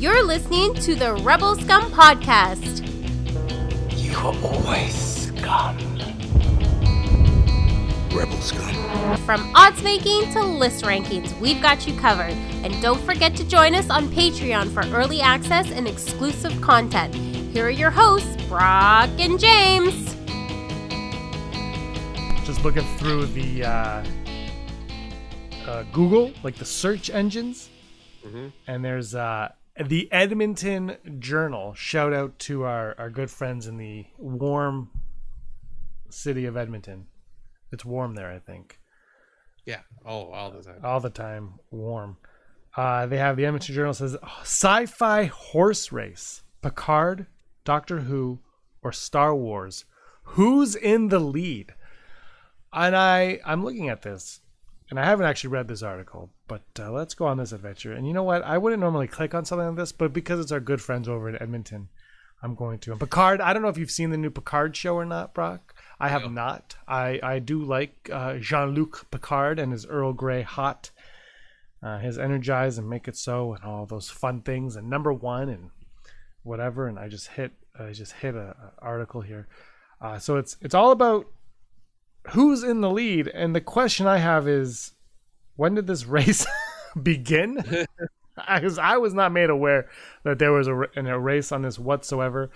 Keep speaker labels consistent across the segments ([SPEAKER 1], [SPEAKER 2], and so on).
[SPEAKER 1] You're listening to the Rebel Scum Podcast.
[SPEAKER 2] You are always scum.
[SPEAKER 3] Rebel scum.
[SPEAKER 1] From odds making to list rankings, we've got you covered. And don't forget to join us on Patreon for early access and exclusive content. Here are your hosts, Brock and James.
[SPEAKER 4] Just looking through the uh, uh, Google, like the search engines, and there's uh, the Edmonton Journal. Shout out to our, our good friends in the warm city of Edmonton. It's warm there, I think.
[SPEAKER 5] Yeah. Oh, all the time.
[SPEAKER 4] all the time warm. Uh, they have the Edmonton Journal says sci-fi horse race, Picard, Doctor Who, or Star Wars. Who's in the lead? And I I'm looking at this, and I haven't actually read this article, but uh, let's go on this adventure. And you know what? I wouldn't normally click on something like this, but because it's our good friends over in Edmonton, I'm going to. And Picard, I don't know if you've seen the new Picard show or not, Brock. I have
[SPEAKER 5] No.
[SPEAKER 4] not. I I do like uh, Jean-Luc Picard and his Earl Grey hot uh, his energize and make it so and all those fun things and number one and whatever and i just hit i just hit a, a article here uh, so it's it's all about who's in the lead? And the question i have is when did this race begin? Because I was not made aware that there was a, an- a race on this whatsoever.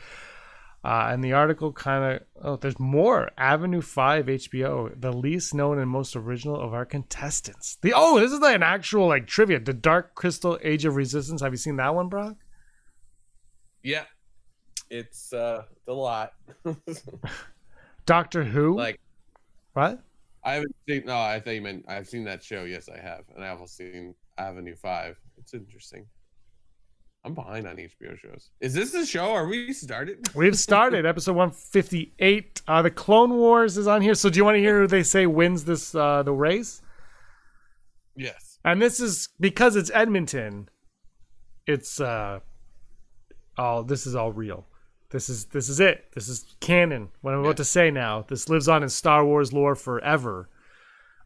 [SPEAKER 4] Uh, and the article kind of oh there's more. Avenue 5 hbo the least known and most original of our contestants. The oh this is like an actual like trivia. The dark crystal age of resistance. Have you seen that one brock?
[SPEAKER 5] Yeah. It's uh it's a lot.
[SPEAKER 4] doctor who?
[SPEAKER 5] Like
[SPEAKER 4] what
[SPEAKER 5] I haven't seen no, I think you meant I've seen that show. Yes, I have. And I've also seen Avenue Five. It's interesting. I'm behind on HBO shows. Is this the show? Are we started?
[SPEAKER 4] we've started episode 158 uh the clone wars is on here so do you want to hear who they say wins this uh the race
[SPEAKER 5] Yes.
[SPEAKER 4] and this is because it's edmonton it's uh all this is all real this is this is it. This is canon what i'm about to say now. This lives on in star wars lore forever.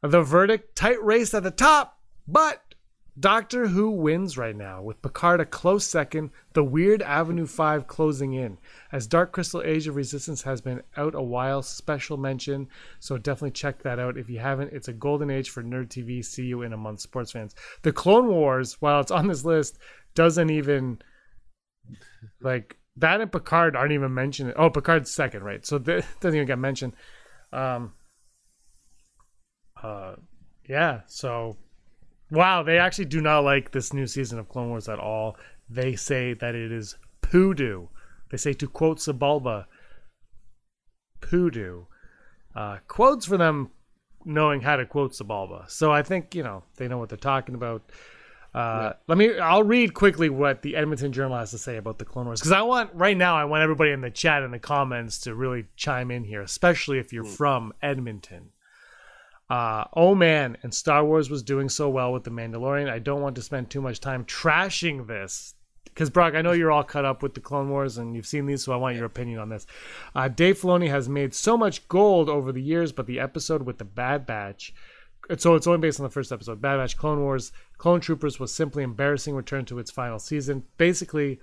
[SPEAKER 4] The verdict tight race at the top but doctor who wins right now with picard a close second the weird avenue 5 closing in. As dark crystal age of resistance has been out a while special mention so definitely check that out. If you haven't it's a golden age for nerd tv see you in a month sports fans. The clone wars while it's on this list doesn't even like that and picard aren't even mentioned. Oh picard's second right. So that doesn't even get mentioned. Um uh yeah so wow they actually do not like this new season of clone wars at all. They say that it is poodoo. They say to quote Sebulba, poodoo. Uh, quotes for them knowing how to quote Sebulba. So I think you know they know what they're talking about. Uh, Let me. I'll read quickly what the Edmonton Journal has to say about the Clone Wars because I want right now. I want everybody in the chat and the comments to really chime in here, especially if you're from Edmonton. Uh, oh man, and Star Wars was doing so well with the Mandalorian. I don't want to spend too much time trashing this because Brock, I know you're all cut up with the Clone Wars and you've seen these, so I want your opinion on this. Uh, Dave Filoni has made so much gold over the years, but the episode with the Bad Batch, so it's only based on the first episode. Bad Batch Clone Wars, Clone Troopers was simply embarrassing. Return to its final season. Basically,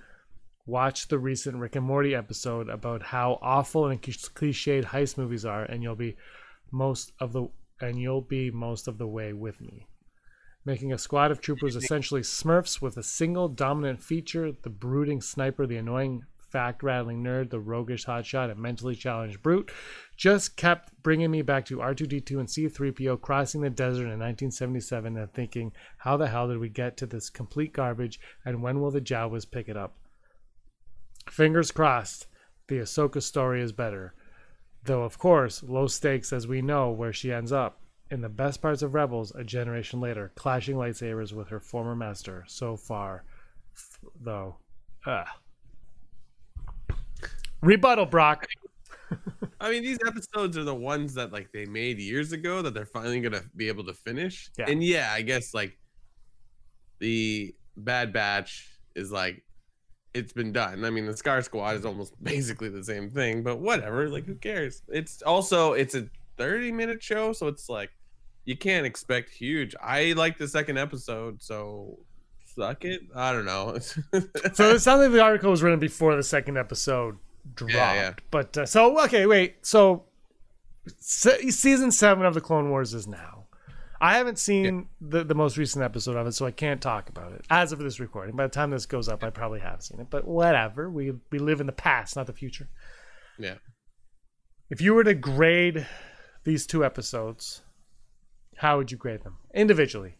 [SPEAKER 4] watch the recent Rick and Morty episode about how awful and cliched heist movies are, and you'll be most of the and you'll be most of the way with me making a squad of troopers essentially smurfs with a single dominant feature the brooding sniper, the annoying fact rattling nerd, the roguish hotshot, and mentally challenged brute just kept bringing me back to R2D2 and C3PO crossing the desert in 1977 and thinking, how the hell did we get to this complete garbage and when will the Jawas pick it up? Fingers crossed, the Ahsoka story is better. Though, of course, low stakes as we know where she ends up. In the best parts of Rebels, a generation later, clashing lightsabers with her former master. So far, though. Ugh. Rebuttal, Brock.
[SPEAKER 5] I mean, these episodes are the ones that like they made years ago that they're finally gonna be able to finish.
[SPEAKER 4] Yeah.
[SPEAKER 5] And yeah, I guess like the Bad Batch is like it's been done. I mean, the Scar Squad is almost basically the same thing, but whatever. Like, who cares? It's also it's a 30 minute show, so it's like you can't expect huge. I like the second episode, so suck it. I don't know.
[SPEAKER 4] So it sounds like the article was written before the second episode dropped.
[SPEAKER 5] Yeah, yeah.
[SPEAKER 4] But uh, so okay, wait. So se- season seven of the Clone Wars is now. I haven't seen the, the most recent episode of it, so I can't talk about it as of this recording. By the time this goes up, I probably have seen it. But whatever. We we live in the past, not the future.
[SPEAKER 5] yeah.
[SPEAKER 4] If you were to grade these two episodes, how would you grade them individually?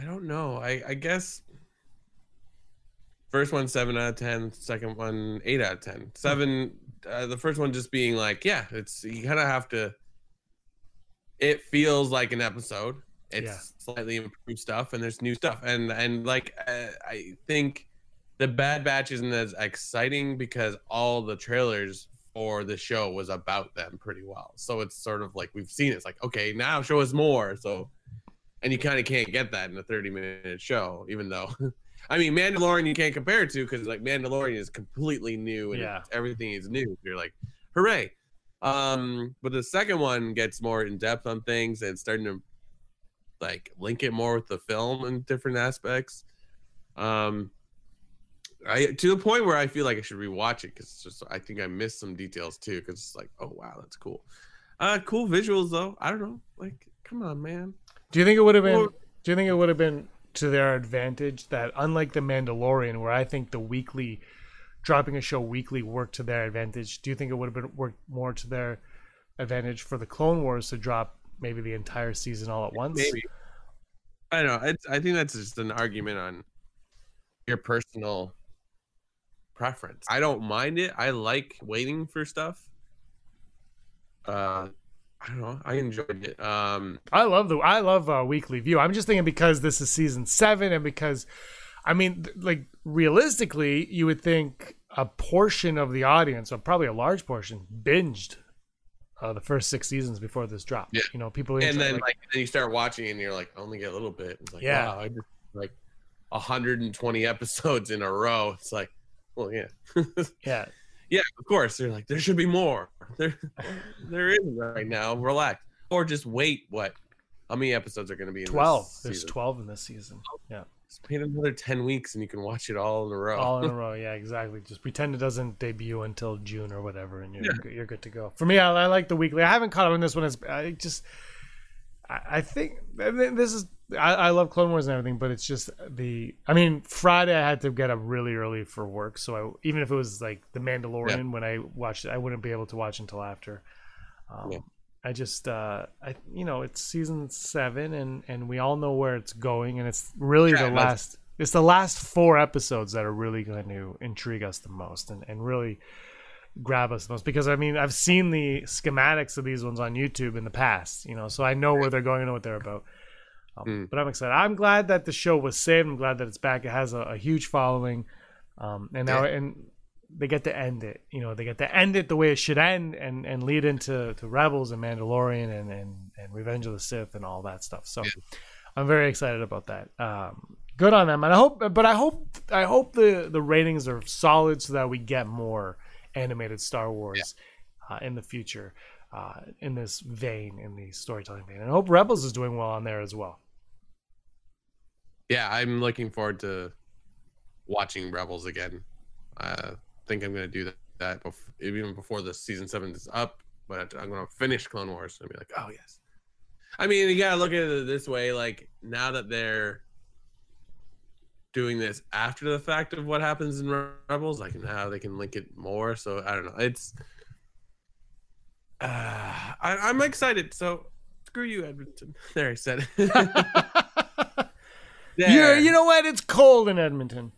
[SPEAKER 5] I don't know. I I guess first one seven out of ten. Second one eight out of ten. Seven. Uh, the first one just being like, yeah, it's you kind of have to. It feels like an episode. It's
[SPEAKER 4] Yeah.
[SPEAKER 5] slightly improved stuff, and there's new stuff, and and like uh, I think the Bad Batch isn't as exciting because all the trailers for the show was about them pretty well. So it's sort of like we've seen it. It's like okay, now show us more. So and you kind of can't get that in a 30 minute show even though i mean mandalorian you can't compare it to because like mandalorian is completely new and
[SPEAKER 4] Yeah.
[SPEAKER 5] everything is new. You're like hooray. Um but the second one gets more in depth on things and starting to like link it more with the film in different aspects. Um I to the point where I feel like I should rewatch it because just I think I missed some details too because it's like oh wow that's cool, uh cool visuals though I don't know like come on man
[SPEAKER 4] Do you think it would have been?
[SPEAKER 5] Well-
[SPEAKER 4] do you think it would have been to their advantage that, unlike the Mandalorian, where I think the weekly dropping a show weekly worked to their advantage, do you think it would have been worked more to their advantage for the Clone Wars to drop maybe the entire season all at once?
[SPEAKER 5] Maybe. I don't know. It's, I think that's just an argument on your personal preference. I don't mind it. I like waiting for stuff. Uh, I don't know. I enjoyed it. Um,
[SPEAKER 4] I love the I love uh, weekly view. I'm just thinking because this is season seven, and because, I mean, th- like realistically, you would think a portion of the audience, or probably a large portion, binged uh, the first six seasons before this dropped.
[SPEAKER 5] Yeah.
[SPEAKER 4] You know, people
[SPEAKER 5] and then
[SPEAKER 4] like,
[SPEAKER 5] like then you start watching and you're like, only get a little bit. It's like,
[SPEAKER 4] Yeah.
[SPEAKER 5] wow, I just like 120 episodes in a row. It's like, well, yeah,
[SPEAKER 4] yeah,
[SPEAKER 5] yeah, of course. They're like, there should be more. There, there isn't right now. Relax, or just wait. What? How many episodes are going to be in this
[SPEAKER 4] twelve. There's
[SPEAKER 5] season?
[SPEAKER 4] twelve in this season. Yeah,
[SPEAKER 5] Just wait another 10 weeks and you can watch it all in a row.
[SPEAKER 4] all in a row. Yeah, exactly. Just pretend it doesn't debut until June or whatever, and you're you're good to go. For me, I, I like the weekly. I haven't caught up on this one. It's I just, I, think this is. I, I love Clone Wars and everything, but it's just the. I mean, Friday I had to get up really early for work, so I, even if it was like The Mandalorian when I watched it, I wouldn't be able to watch until after. Um,
[SPEAKER 5] Yeah.
[SPEAKER 4] I just, uh, I you know, it's season seven, and and we all know where it's going, and it's really
[SPEAKER 5] Yeah,
[SPEAKER 4] the last. It's the last four episodes that are really going to intrigue us the most, and and really grab us the most because I mean I've seen the schematics of these ones on YouTube in the past, you know, so I know where they're going and what they're about. Um,
[SPEAKER 5] Mm.
[SPEAKER 4] But I'm excited. I'm glad that the show was saved. I'm glad that it's back. It has a, a huge following, um, and now
[SPEAKER 5] Yeah.
[SPEAKER 4] and they get to end it. You know, they get to end it the way it should end, and and lead into to Rebels and Mandalorian and and and Revenge of the Sith and all that stuff. So I'm very excited about that. Um, good on them, and I hope. But I hope I hope the the ratings are solid so that we get more animated Star Wars uh, in the future. Uh, in this vein, in the storytelling vein, and I hope Rebels is doing well on there as well.
[SPEAKER 5] yeah, I'm looking forward to watching Rebels again. I think I'm going to do that, that bef- even before the season seven is up. But I'm going to finish Clone Wars and be like, oh, yes. I mean, you got to look at it this way. Like, now that they're doing this after the fact of what happens in Rebels, like now they can link it more. So I don't know. It's. Uh, I, I'm excited. So screw you, Edmonton. There, I said There.
[SPEAKER 4] you know what? It's cold in Edmonton.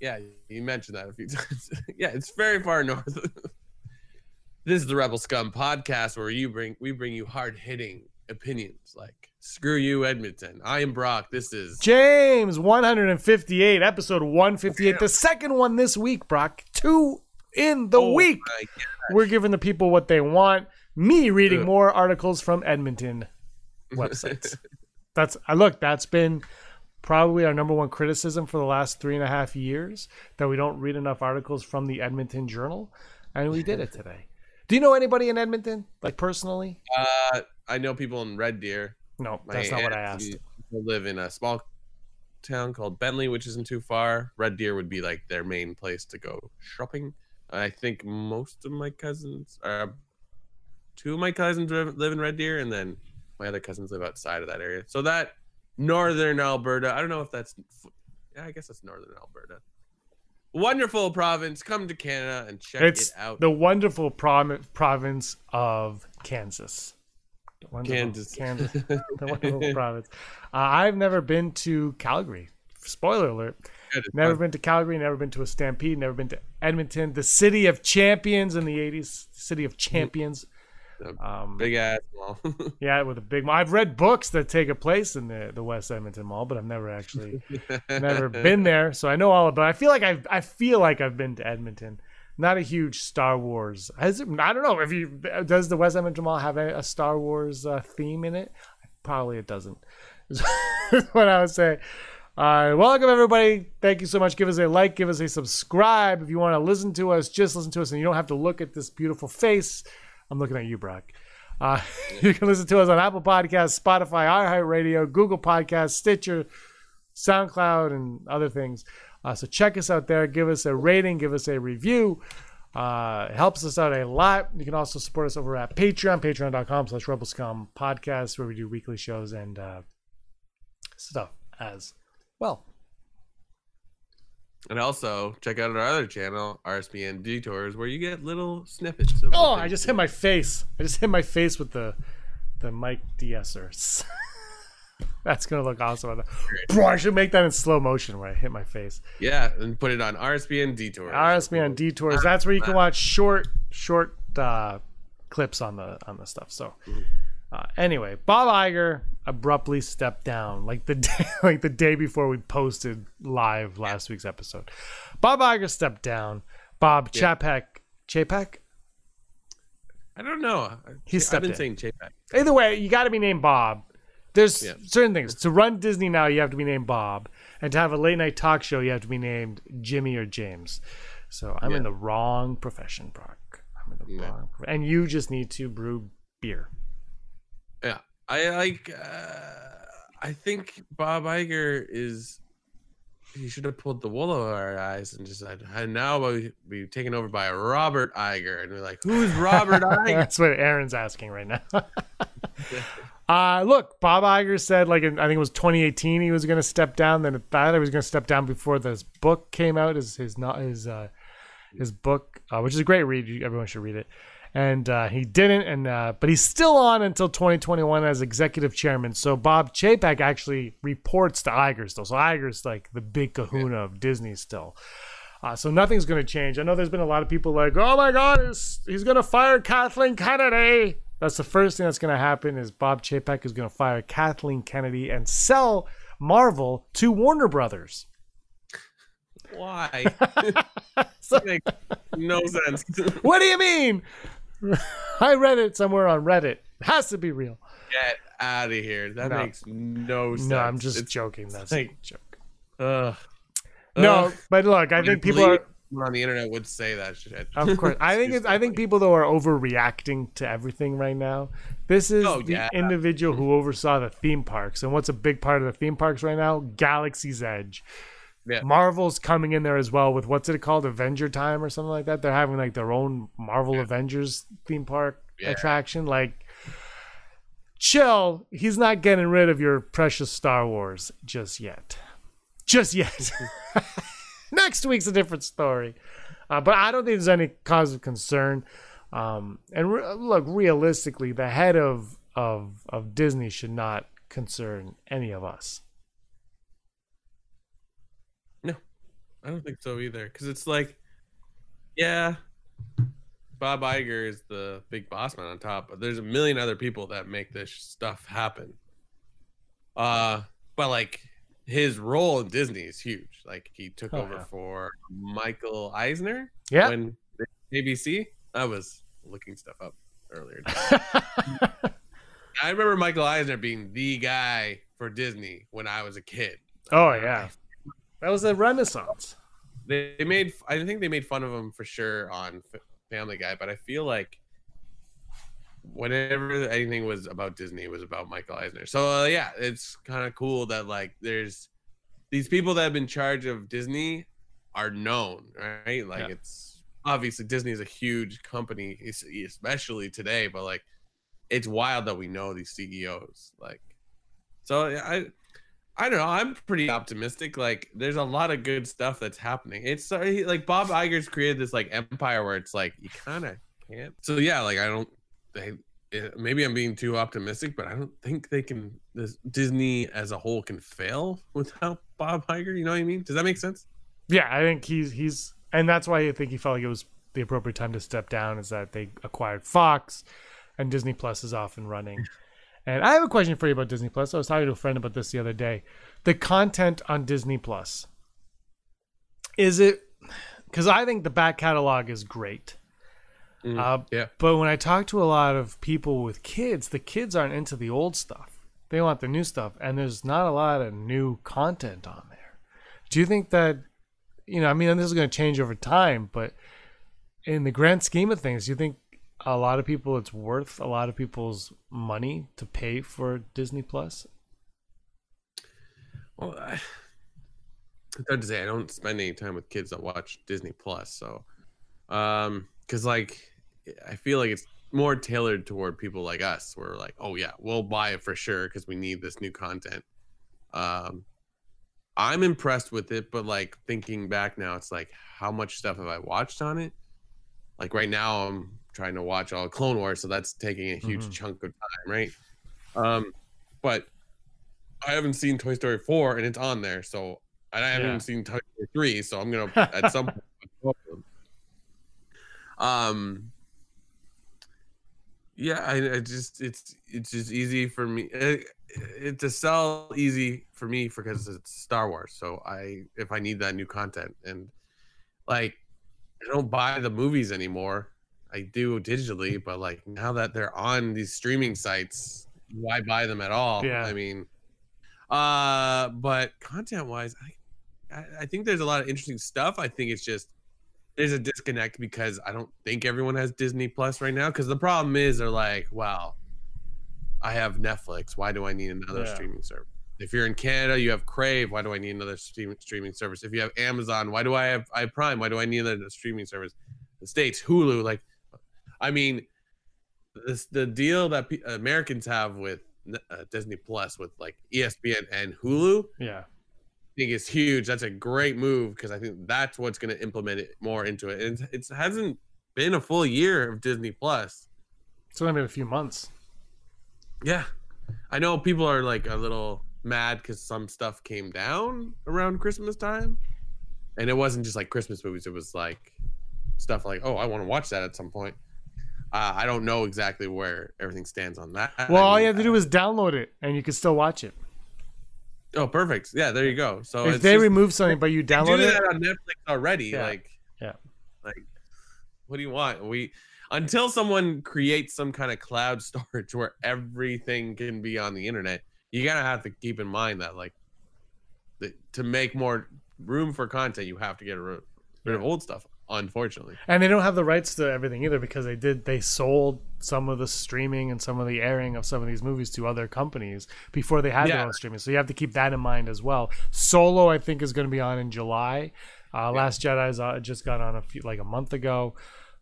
[SPEAKER 5] Yeah, you mentioned that a few times. yeah, it's very far north. this is the Rebel Scum podcast where you bring we bring you hard hitting opinions like screw you Edmonton. I am Brock. This is
[SPEAKER 4] James, 158, episode 158, the second one this week, Brock. Two in the
[SPEAKER 5] Oh
[SPEAKER 4] week. We're giving the people what they want. Me reading
[SPEAKER 5] Ugh.
[SPEAKER 4] more articles from Edmonton websites. that's I look, that's been probably our number one criticism for the last three and a half years that we don't read enough articles from the Edmonton Journal. and we did it today. Do you know anybody in Edmonton, like personally?
[SPEAKER 5] Uh, I know people in Red Deer.
[SPEAKER 4] No, that's not what I asked.
[SPEAKER 5] Live in a small town called Bentley, which isn't too far. Red Deer would be like their main place to go shopping. I think most of my cousins are. Two of my cousins live live in Red Deer, and then my other cousins live outside of that area. So that northern Alberta. I don't know if that's. Yeah, I guess that's northern Alberta. Wonderful province. Come to Canada and check
[SPEAKER 4] It's
[SPEAKER 5] it out.
[SPEAKER 4] the wonderful prom- province of Kansas. The
[SPEAKER 5] Kansas.
[SPEAKER 4] Kansas. the wonderful province. Uh, I've never been to Calgary. Spoiler alert. Never
[SPEAKER 5] fun.
[SPEAKER 4] been to Calgary, never been to a Stampede, never been to Edmonton, the city of champions in the 80s, city of champions. Um,
[SPEAKER 5] Big ass mall.
[SPEAKER 4] yeah, with a big mall. I've read books that take a place in the, the West Edmonton Mall, but I've never actually never been there, so I know all about. I feel like I've I feel like I've been to Edmonton. Not a huge Star Wars. Has it, I don't know if you does the West Edmonton Mall have a, a Star Wars uh, theme in it? Probably it doesn't. Is what I would say. Uh, welcome everybody. Thank you so much. Give us a like, give us a subscribe. If you want to listen to us, just listen to us, and you don't have to look at this beautiful face. I'm looking at you, Brock. Uh, you can listen to us on Apple Podcasts, Spotify, iHeartRadio, Google Podcasts, Stitcher, SoundCloud, and other things. Uh, so check us out there. Give us a rating. Give us a review. Uh, it helps us out a lot. You can also support us over at Patreon, patreon.com slash rebelscum podcast, where we do weekly shows and uh, stuff as well.
[SPEAKER 5] And also check out our other channel, RSPN Detours, where you get little snippets. Of
[SPEAKER 4] Oh, I just hit my face. I just hit my face with the the mic de-esser. That's gonna look awesome. Bro, I should make that in slow motion where I hit my face.
[SPEAKER 5] Yeah, and put it on RSPN Detours.
[SPEAKER 4] RSB on detours. That's where you can watch short, short uh, clips on the on the stuff. So, uh, anyway, Bob Iger abruptly stepped down, like the day, like the day before we posted live last week's episode. Bob Iger stepped down. Bob
[SPEAKER 5] Yeah.
[SPEAKER 4] Chapek, Chapek.
[SPEAKER 5] I don't know.
[SPEAKER 4] He
[SPEAKER 5] I've
[SPEAKER 4] stepped
[SPEAKER 5] been
[SPEAKER 4] in.
[SPEAKER 5] saying Chapek.
[SPEAKER 4] Either way, you got to be named Bob. There's
[SPEAKER 5] Yeah.
[SPEAKER 4] certain things to run Disney now. You have to be named Bob, and to have a late night talk show, you have to be named Jimmy or James. So I'm in the wrong profession, Brock. I'm in the
[SPEAKER 5] Yeah.
[SPEAKER 4] wrong, and you just need to brew beer.
[SPEAKER 5] Yeah, I like. Uh, I think Bob Iger is. He should have pulled the wool over our eyes and just said, "And now we'll be taken over by Robert Iger." And we're like, "Who's Robert Iger?"
[SPEAKER 4] That's what Aaron's asking right now. uh, look, Bob Iger said, like, in, I think it was 2018, he was going to step down. Then thought he was going to step down before this book came out. His his not his uh, his book, uh, which is a great read. Everyone should read it. And uh, he didn't, and uh, but he's still on until 2021 as executive chairman. So Bob Chapek actually reports to Iger still. So Iger's like the big Kahuna of Disney still. Uh, so nothing's going to change. I know there's been a lot of people like, "Oh my God, he's, he's going to fire Kathleen Kennedy." That's the first thing that's going to happen. Is Bob Chapek is going to fire Kathleen Kennedy and sell Marvel to Warner Brothers.
[SPEAKER 5] Why?
[SPEAKER 4] So-
[SPEAKER 5] makes no sense.
[SPEAKER 4] what do you mean? I read it somewhere on Reddit. It has to be real.
[SPEAKER 5] Get out of here. That
[SPEAKER 4] No.
[SPEAKER 5] makes no sense.
[SPEAKER 4] No, I'm just
[SPEAKER 5] It's,
[SPEAKER 4] joking. That's
[SPEAKER 5] like-
[SPEAKER 4] a joke.
[SPEAKER 5] ugh.
[SPEAKER 4] No, but look, I think people are.
[SPEAKER 5] On the internet would say that shit.
[SPEAKER 4] Of course, I think
[SPEAKER 5] It's
[SPEAKER 4] I think people though are overreacting to everything right now. This is
[SPEAKER 5] Oh,
[SPEAKER 4] the
[SPEAKER 5] yeah.
[SPEAKER 4] individual who oversaw the theme parks, and what's a big part of the theme parks right now? Galaxy's Edge.
[SPEAKER 5] Yeah.
[SPEAKER 4] Marvel's coming in there as well with what's it called, Avenger Time or something like that. They're having like their own Marvel Avengers theme park
[SPEAKER 5] Yeah.
[SPEAKER 4] attraction. Like, chill. He's not getting rid of your precious Star Wars just yet. Just yet. Next week's a different story. Uh, but I don't think there's any cause of concern. Um, and re- look, realistically, the head of of of Disney should not concern any of us.
[SPEAKER 5] No, I don't think so either. Because it's like, yeah, Bob Iger is the big boss man on top, but there's a million other people that make this stuff happen. Uh, but like his role in Disney is huge. Like he took
[SPEAKER 4] Oh,
[SPEAKER 5] over
[SPEAKER 4] yeah.
[SPEAKER 5] for Michael Eisner
[SPEAKER 4] Yeah.
[SPEAKER 5] when ABC. I was looking stuff up earlier. I remember Michael Eisner being the guy for Disney when I was a kid.
[SPEAKER 4] oh yeah, that was a renaissance.
[SPEAKER 5] They, they made I think they made fun of him for sure on Family Guy, but I feel like whenever anything was about Disney, it was about Michael Eisner. So uh, yeah, it's kind of cool that like there's these people that have been in charge of Disney are known, right? Like
[SPEAKER 4] Yeah.
[SPEAKER 5] it's obviously Disney is a huge company, especially today, but like it's wild that we know these CEOs. Like, so yeah, I. I don't know. I'm pretty optimistic. Like, there's a lot of good stuff that's happening. It's uh, like Bob Iger's created this like empire where it's like you kind of can't. So yeah, like I don't. They eh, maybe I'm being too optimistic, but I don't think they can. This Disney as a whole can fail without Bob Iger. You know what I mean? Does that make sense?
[SPEAKER 4] Yeah, I think he's he's, and that's why I think he felt like it was the appropriate time to step down. Is that they acquired Fox, and Disney Plus is off and running. And I have a question for you about Disney Plus. I was talking to a friend about this the other day. The content on Disney Plus is it? Because I think the back catalog is great.
[SPEAKER 5] Mm,
[SPEAKER 4] Uh,
[SPEAKER 5] yeah.
[SPEAKER 4] But when I talk to a lot of people with kids, the kids aren't into the old stuff. They want the new stuff, and there's not a lot of new content on there. Do you think that, you know, I mean, this is going to change over time, but in the grand scheme of things, do you think a lot of people it's worth a lot of people's money to pay for Disney Plus?
[SPEAKER 5] Well, I, it's hard to say. I don't spend any time with kids that watch Disney Plus, so um, because like I feel like it's more tailored toward people like us. We're like, oh yeah, we'll buy it for sure because we need this new content. Um, I'm impressed with it, but like thinking back now, it's like how much stuff have I watched on it? Like right now, I'm trying to watch all Clone Wars, so that's taking a huge
[SPEAKER 4] Mhm.
[SPEAKER 5] chunk of time, right? Um, but I haven't seen Toy Story 4 and it's on there. So and I haven't
[SPEAKER 4] Yeah.
[SPEAKER 5] seen Toy Story 3, so I'm gonna at some point watch both of them. Um yeah, I, I just it's it's just easy for me it, it to sell easy for me because it's Star Wars. So I if I need that new content and like I don't buy the movies anymore. I do digitally, but like now that they're on these streaming sites, why buy them at all?
[SPEAKER 4] Yeah.
[SPEAKER 5] I mean, uh, but content wise, I, I, I think there's a lot of interesting stuff. I think it's just there's a disconnect because I don't think everyone has Disney Plus right now. Because the problem is they're like, wow, I have Netflix. Why do I need another
[SPEAKER 4] Yeah.
[SPEAKER 5] streaming service? If you're in Canada, you have Crave. Why do I need another stream, streaming service? If you have Amazon, why do I have I Prime? Why do I need another streaming service? The states, Hulu. Like, I mean, this the deal that pe- Americans have with uh, Disney Plus with like ESPN and Hulu.
[SPEAKER 4] Yeah.
[SPEAKER 5] Think is huge. That's a great move because I think that's what's going to implement it more into it. And it hasn't been a full year of Disney Plus.
[SPEAKER 4] It's only been a few months.
[SPEAKER 5] Yeah, I know people are like a little mad because some stuff came down around Christmas time, and it wasn't just like Christmas movies. It was like stuff like, oh, I want to watch that at some point. Uh, I don't know exactly where everything stands on that.
[SPEAKER 4] Well,
[SPEAKER 5] I
[SPEAKER 4] all you have to do is download it, and you can still watch it.
[SPEAKER 5] Oh, perfect. Yeah, there you go. So
[SPEAKER 4] if
[SPEAKER 5] it's
[SPEAKER 4] they
[SPEAKER 5] just-
[SPEAKER 4] remove something, but you download
[SPEAKER 5] do
[SPEAKER 4] it,
[SPEAKER 5] that on Netflix already.
[SPEAKER 4] Yeah.
[SPEAKER 5] Like,
[SPEAKER 4] Yeah.
[SPEAKER 5] like, what do you want? We until someone creates some kind of cloud storage where everything can be on the internet. You gotta have to keep in mind that, like, the, to make more room for content, you have to get rid, rid of old stuff. Unfortunately,
[SPEAKER 4] and they don't have the rights to everything either because they did they sold some of the streaming and some of the airing of some of these movies to other companies before they had their
[SPEAKER 5] Yeah.
[SPEAKER 4] own streaming. So you have to keep that in mind as well. Solo, I think, is going to be on in July. Uh, Last Jedi's uh, just got on a few like a month ago.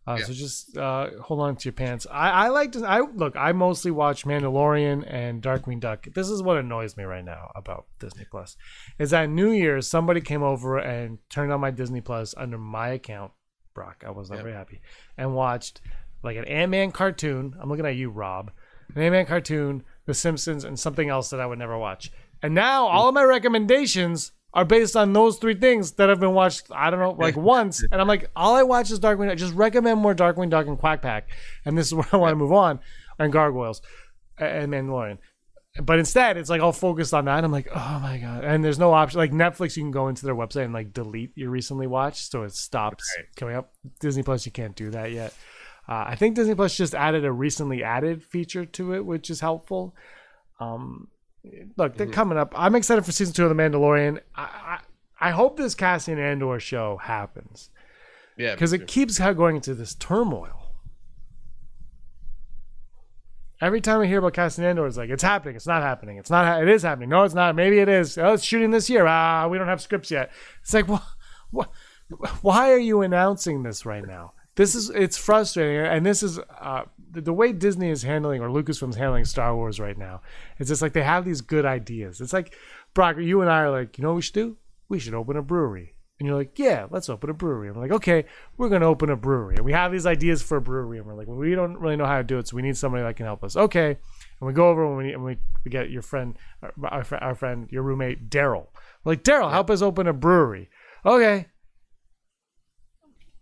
[SPEAKER 4] Uh,
[SPEAKER 5] Yeah.
[SPEAKER 4] So just uh, hold on to your pants. I, I like to. I look. I mostly watch Mandalorian and Darkwing Duck. This is what annoys me right now about Disney Plus, is that New Year's somebody came over and turned on my Disney Plus under my account. Brock, I was not
[SPEAKER 5] Yeah.
[SPEAKER 4] very happy, and watched like an Ant Man cartoon. I'm looking at you, Rob. An Ant Man cartoon, The Simpsons, and something else that I would never watch. And now all of my recommendations are based on those three things that have been watched. I don't know, like once, and I'm like, all I watch is Darkwing. I Just recommend more Darkwing Duck and Quack Pack, and this is where I want to move on, and Gargoyles, and Mandalorian. But instead, it's like all focused on that. I'm like, oh my god! And there's no option. Like Netflix, you can go into their website and like delete your recently watched, so it stops
[SPEAKER 5] Right.
[SPEAKER 4] coming up. Disney Plus, you can't do that yet. Uh, I think Disney Plus just added a recently added feature to it, which is helpful. Um, look, they're coming up. I'm excited for season two of The Mandalorian. I, I, I hope this Cassian Andor show happens
[SPEAKER 5] Yeah,
[SPEAKER 4] because it keeps going into this turmoil. Every time we hear about Cassian Andor, it's like it's happening, it's not happening, it's not, ha- it is happening. No, it's not. Maybe it is. Oh, it's shooting this year. Ah, we don't have scripts yet. It's like, what, why are you announcing this right now? This is it's frustrating, and this is uh, the, the way Disney is handling or Lucasfilm's handling Star Wars right now. It's just like they have these good ideas. It's like Brock, you and I are like, you know what we should do? We should open a brewery. And you're like, yeah, let's open a brewery. I'm like, okay, we're going to open a brewery. And we have these ideas for a brewery. And we're like, well, we don't really know how to do it. So we need somebody that can help us. Okay. And we go over and we, and we, we get your friend, our, our, our friend, your roommate, Daryl. Like, Daryl, help us open a brewery. Okay.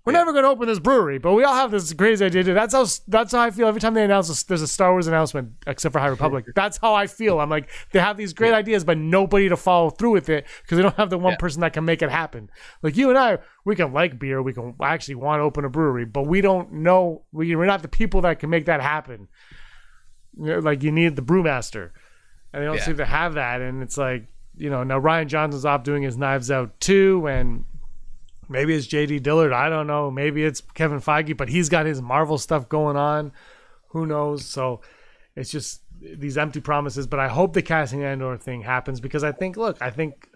[SPEAKER 4] We're
[SPEAKER 5] Yeah.
[SPEAKER 4] never going to open this brewery, but we all have this crazy idea. That's how that's how I feel every time they announce this, there's a Star Wars announcement, except for High Republic. That's how I feel. I'm like they have these great ideas, but nobody to follow through with it because they don't have the one
[SPEAKER 5] Yeah.
[SPEAKER 4] person that can make it happen. Like you and I, we can like beer, we can actually want to open a brewery, but we don't know. We, we're not the people that can make that happen. Like you need the brewmaster, and they don't
[SPEAKER 5] Yeah.
[SPEAKER 4] seem to have that. And it's like you know now Rian Johnson's off doing his Knives Out too, and Maybe it's JD Dillard. I don't know. Maybe it's Kevin Feige, but he's got his Marvel stuff going on. Who knows? So it's just these empty promises. But I hope the Cassian Andor thing happens because I think, look, I think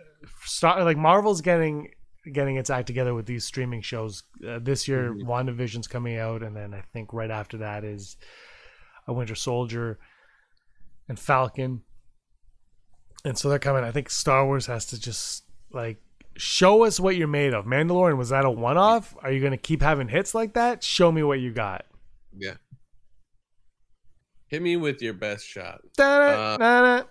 [SPEAKER 4] Star like Marvel's getting getting its act together with these streaming shows. Uh, this year, WandaVision's coming out, and then I think right after that is a Winter Soldier and Falcon. And so they're coming. I think Star Wars has to just like show us what you're made of. Mandalorian was that a one off? Are you going to keep having hits like that? Show me what you got.
[SPEAKER 5] Yeah. Hit me with your best shot.
[SPEAKER 4] Da-da,
[SPEAKER 5] Uh,
[SPEAKER 4] da-da.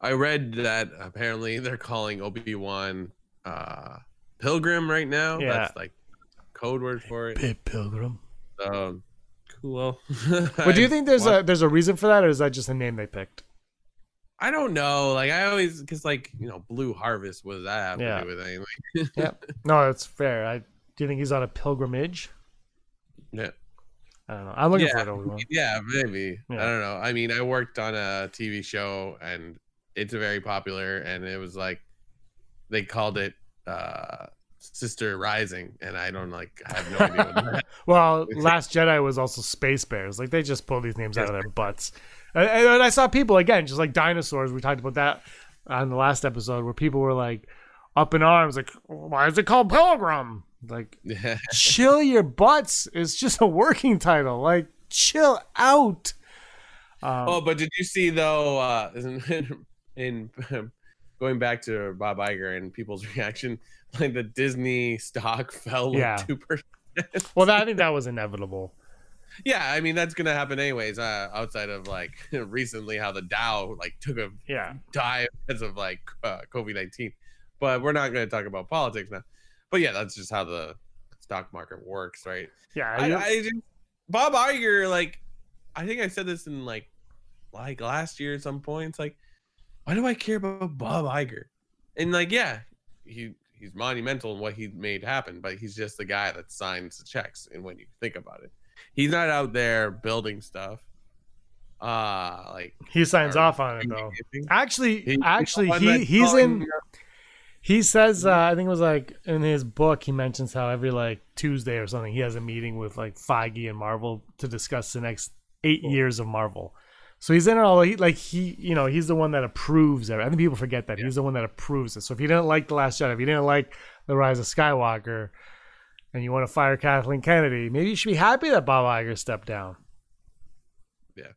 [SPEAKER 5] I read that apparently they're calling Obi Wan uh, Pilgrim right now.
[SPEAKER 4] Yeah.
[SPEAKER 5] That's like code word for it.
[SPEAKER 4] Pit Pilgrim.
[SPEAKER 5] Um, cool.
[SPEAKER 4] But do you think there's a there's a reason for that, or is that just a name they picked?
[SPEAKER 5] I don't know. Like I always, because like you know, Blue Harvest. What does that have
[SPEAKER 4] Yeah.
[SPEAKER 5] to do with anything?
[SPEAKER 4] Yep. No, it's fair. I do you think he's on a pilgrimage?
[SPEAKER 5] yeah.
[SPEAKER 4] I don't know. I'm looking
[SPEAKER 5] Yeah.
[SPEAKER 4] for it. Obi-Wan.
[SPEAKER 5] Yeah, maybe.
[SPEAKER 4] Yeah.
[SPEAKER 5] I don't know. I mean, I worked on a TV show and it's very popular and it was like they called it uh Sister Rising and I don't like I have no idea what that
[SPEAKER 4] Well, Last Jedi was also Space Bears. Like they just pull these names out of their butts. And, and I saw people again, just like dinosaurs. We talked about that on the last episode, where people were like up in arms, like, "Why is it called Pilgrim?" Like, chill your butts. It's just a working title. Like, chill out. Um,
[SPEAKER 5] Oh, but did you see though uh in, in going back to Bob Iger and people's reaction, like the Disney stock fell like
[SPEAKER 4] Yeah.
[SPEAKER 5] two percent.
[SPEAKER 4] well, that, I think that was inevitable.
[SPEAKER 5] Yeah, I mean that's gonna happen anyways. Uh, outside of like recently, how the Dow like took a
[SPEAKER 4] Yeah.
[SPEAKER 5] dive because of like uh, COVID nineteen. But we're not going to talk about politics now. But yeah, that's just how the stock market works, right?
[SPEAKER 4] Yeah.
[SPEAKER 5] I, I just, Bob Iger, like, I think I said this in like, like last year at some point. It's like, why do I care about Bob Iger? And like, yeah, he he's monumental in what he made happen, but he's just the guy that signs the checks. And when you think about it, he's not out there building stuff. Uh like
[SPEAKER 4] he signs off on it though. Actually,
[SPEAKER 5] He-
[SPEAKER 4] actually, he he's in. He says, uh, I think it was like in his book, he mentions how every like Tuesday or something, he has a meeting with like Feige and Marvel to discuss the next eight years of Marvel. So he's in it all. He, like he, you know, he's the one that approves it. I think people forget that he's the one that approves it. So if you didn't like the Last Jedi, if you didn't like the Rise of Skywalker, and you want to fire Kathleen Kennedy, maybe you should be happy that Bob Iger stepped down.
[SPEAKER 5] Yeah.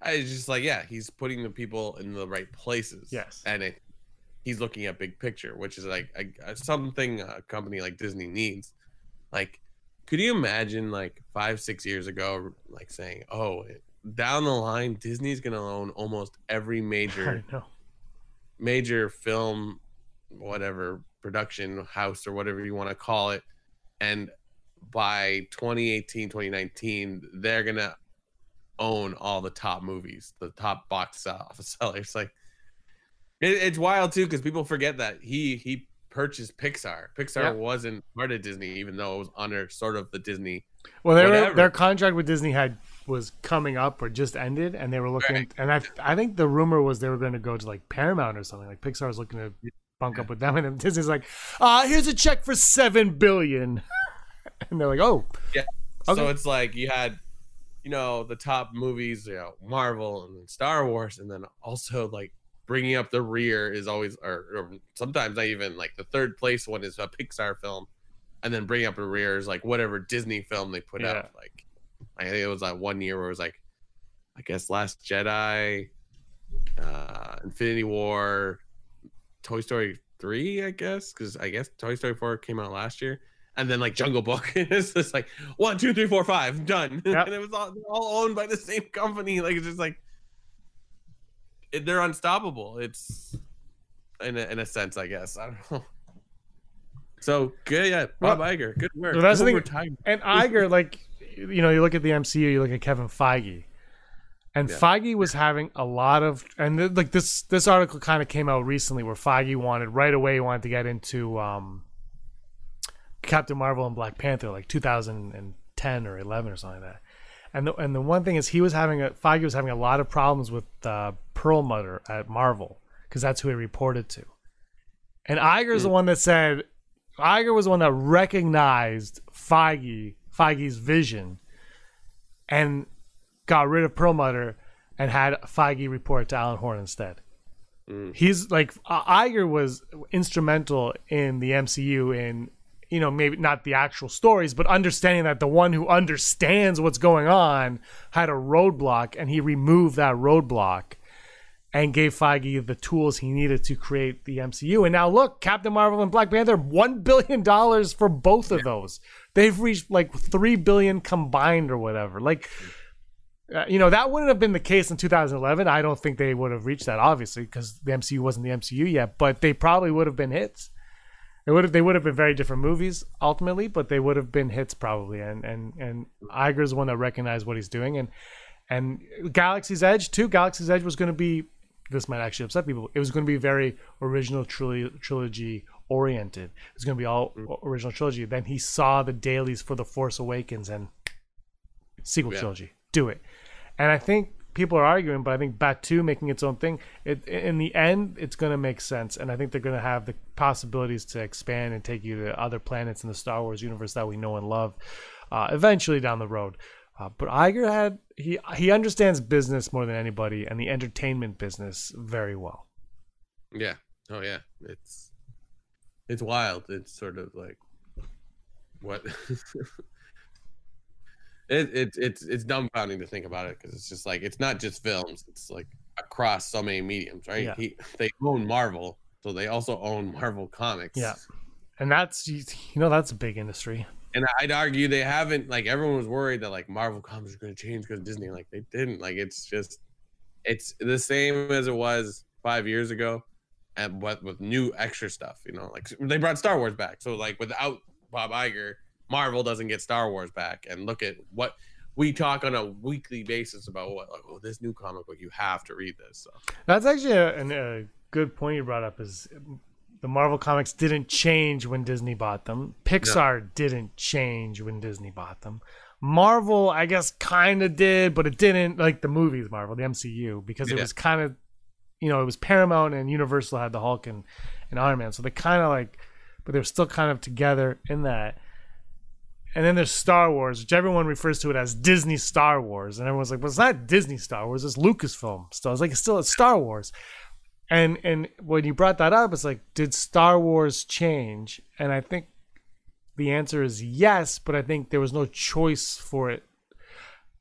[SPEAKER 5] I just like, yeah, he's putting the people in the right places.
[SPEAKER 4] Yes.
[SPEAKER 5] and it, he's looking at big picture, which is like a, a- uh, something a company like Disney needs. Like, could you imagine like five, six years ago, like saying, "Oh, down the line, Disney's gonna own almost every major major film, whatever production house or whatever you want to call it, and by 2018, 2019, they're gonna own all the top movies, the top box office sellers. Like, it, it's wild too because people forget that he he purchased Pixar. Pixar
[SPEAKER 4] Yeah.
[SPEAKER 5] wasn't part of Disney, even though it was under sort of the Disney.
[SPEAKER 4] Well, they were, their contract with Disney had was coming up or just ended, and they were looking.
[SPEAKER 5] Right.
[SPEAKER 4] And I, I think the rumor was they were going to go to like Paramount or something. Like Pixar was looking to bunk up with them, and then Disney's like, "Uh, here's a check for seven billion. and they're like, "Oh,
[SPEAKER 5] Yeah.
[SPEAKER 4] Okay.
[SPEAKER 5] So it's like you had, you know, the top movies, you know, Marvel and Star Wars, and then also like bringing up the rear is always, or, or sometimes not even like the third place one is a Pixar film, and then bringing up the rear is like whatever Disney film they put
[SPEAKER 4] Yeah.
[SPEAKER 5] out. Like, I think it was like one year where it was like, I guess Last Jedi, uh, Infinity War, Toy Story three, I guess, because I guess Toy Story four came out last year, and then like Jungle Book. it's just like one, two, three, four, five, done.
[SPEAKER 4] Yep.
[SPEAKER 5] and it was all, they're all owned by the same company. Like it's just like it, they're unstoppable. It's in a, in a sense, I guess. I don't know. So good, yeah. Bob Iger, good work.
[SPEAKER 4] Well, that's the thing-. And Iger, like, you know, you look at the MCU, you look at Kevin Feige, and
[SPEAKER 5] Yeah.
[SPEAKER 4] Feige was having a lot of, and th- like this this article kind of came out recently where Feige wanted right away he wanted to get into um, Captain Marvel and Black Panther, like 2010 or 11 or something like that. And the and the one thing is he was having a Feige was having a lot of problems with uh, Perlmutter at Marvel because that's who he reported to. And Iger's the one that said Iger was the one that recognized Feige, Feige's vision, and got rid of Perlmutter and had Feige report to Alan Horn instead. Mm. He's like Iger was instrumental in the MCU in you know maybe not the actual stories, but understanding that the one who understands what's going on had a roadblock, and he removed that roadblock and gave Feige the tools he needed to create the MCU. And now look, Captain Marvel and Black Panther, one billion dollars for both of those. They've reached like three billion combined or whatever. Like, uh, you know, that wouldn't have been the case in 2011. I don't think they would have reached that, obviously, because the MCU wasn't the MCU yet. But they probably would have been hits. It would have, they would have been very different movies ultimately, but they would have been hits probably. And and and Iger's the one that recognized what he's doing. And and Galaxy's Edge too. Galaxy's Edge was going to be this might actually upset people. It was going to be very original trilo- trilogy oriented. It was going to be all original trilogy. Then he saw the dailies for the Force Awakens and sequel
[SPEAKER 5] Yeah.
[SPEAKER 4] trilogy. Do it. And I think people are arguing, but I think Batuu making its own thing. It in the end, it's going to make sense, and I think they're going to have the possibilities to expand and take you to other planets in the Star Wars universe that we know and love. Uh, eventually down the road. Uh, but Iger had he he understands business more than anybody and the entertainment business very well.
[SPEAKER 5] Yeah. Oh yeah. It's it's wild. It's sort of like what it, it it's it's dumbfounding to think about it because it's just like it's not just films. It's like across so many mediums, right?
[SPEAKER 4] Yeah.
[SPEAKER 5] He, they own Marvel, so they also own Marvel Comics.
[SPEAKER 4] Yeah. And that's you know that's a big industry.
[SPEAKER 5] And I'd argue they haven't like everyone was worried that like Marvel comics are going to change because Disney like they didn't like it's just it's the same as it was five years ago, and but with new extra stuff. You know, like they brought Star Wars back, so like without Bob Iger, Marvel doesn't get Star Wars back. And look at what we talk on a weekly basis about what like oh this new comic book you have to read this. So
[SPEAKER 4] That's actually a, an- a good point you brought up. Is the Marvel comics didn't change when Disney bought them. Pixar didn't change when Disney bought them. Marvel, I guess, kind of did, but it didn't like the movies. Marvel, the MCU, because it
[SPEAKER 5] Yeah.
[SPEAKER 4] was kind of, you know, it was Paramount and Universal had the Hulk and, and Iron Man, so they kind of like, but they're still kind of together in that. And then there's Star Wars, which everyone refers to it as Disney Star Wars, and everyone's like, "Well, it's not Disney Star Wars; it's Lucasfilm." Still, it's like it's still it's Star Wars. And and when you brought that up, it's like, did Star Wars change? And I think the answer is yes, but I think there was no choice for it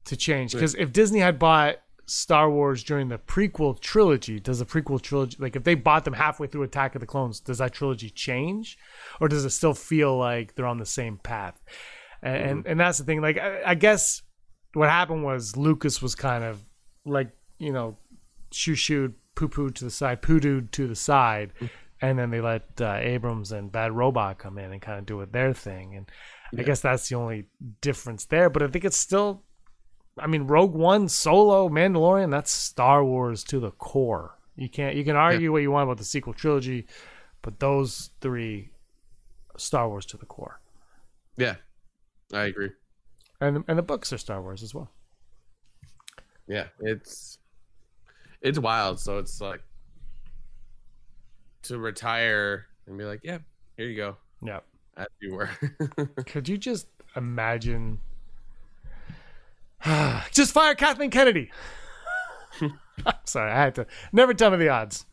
[SPEAKER 4] to change because if Disney had bought Star Wars during the prequel trilogy, does the prequel trilogy like if they bought them halfway through Attack of the Clones, does that trilogy change, or does it still feel like they're on the same path? And and, and that's the thing. Like I, I guess what happened was Lucas was kind of like you know shoo shooed poo pooed to the side, poo dooed to the side, and then they let uh, Abrams and Bad Robot come in and kind of do it their thing. And I guess that's the only difference there. But I think it's still, I mean, Rogue One, Solo, Mandalorian, that's Star Wars to the core. You can't you can argue what you want about the sequel trilogy, but those three, Star Wars to the core,
[SPEAKER 5] yeah, I agree.
[SPEAKER 4] and and the books are Star Wars as well.
[SPEAKER 5] Yeah, it's it's wild. So it's like to retire and be like, yeah, here you go,
[SPEAKER 4] Yeah.
[SPEAKER 5] as you were.
[SPEAKER 4] Could you just imagine? just fire Kathleen Kennedy. I'm sorry, I had to. Never tell me the odds.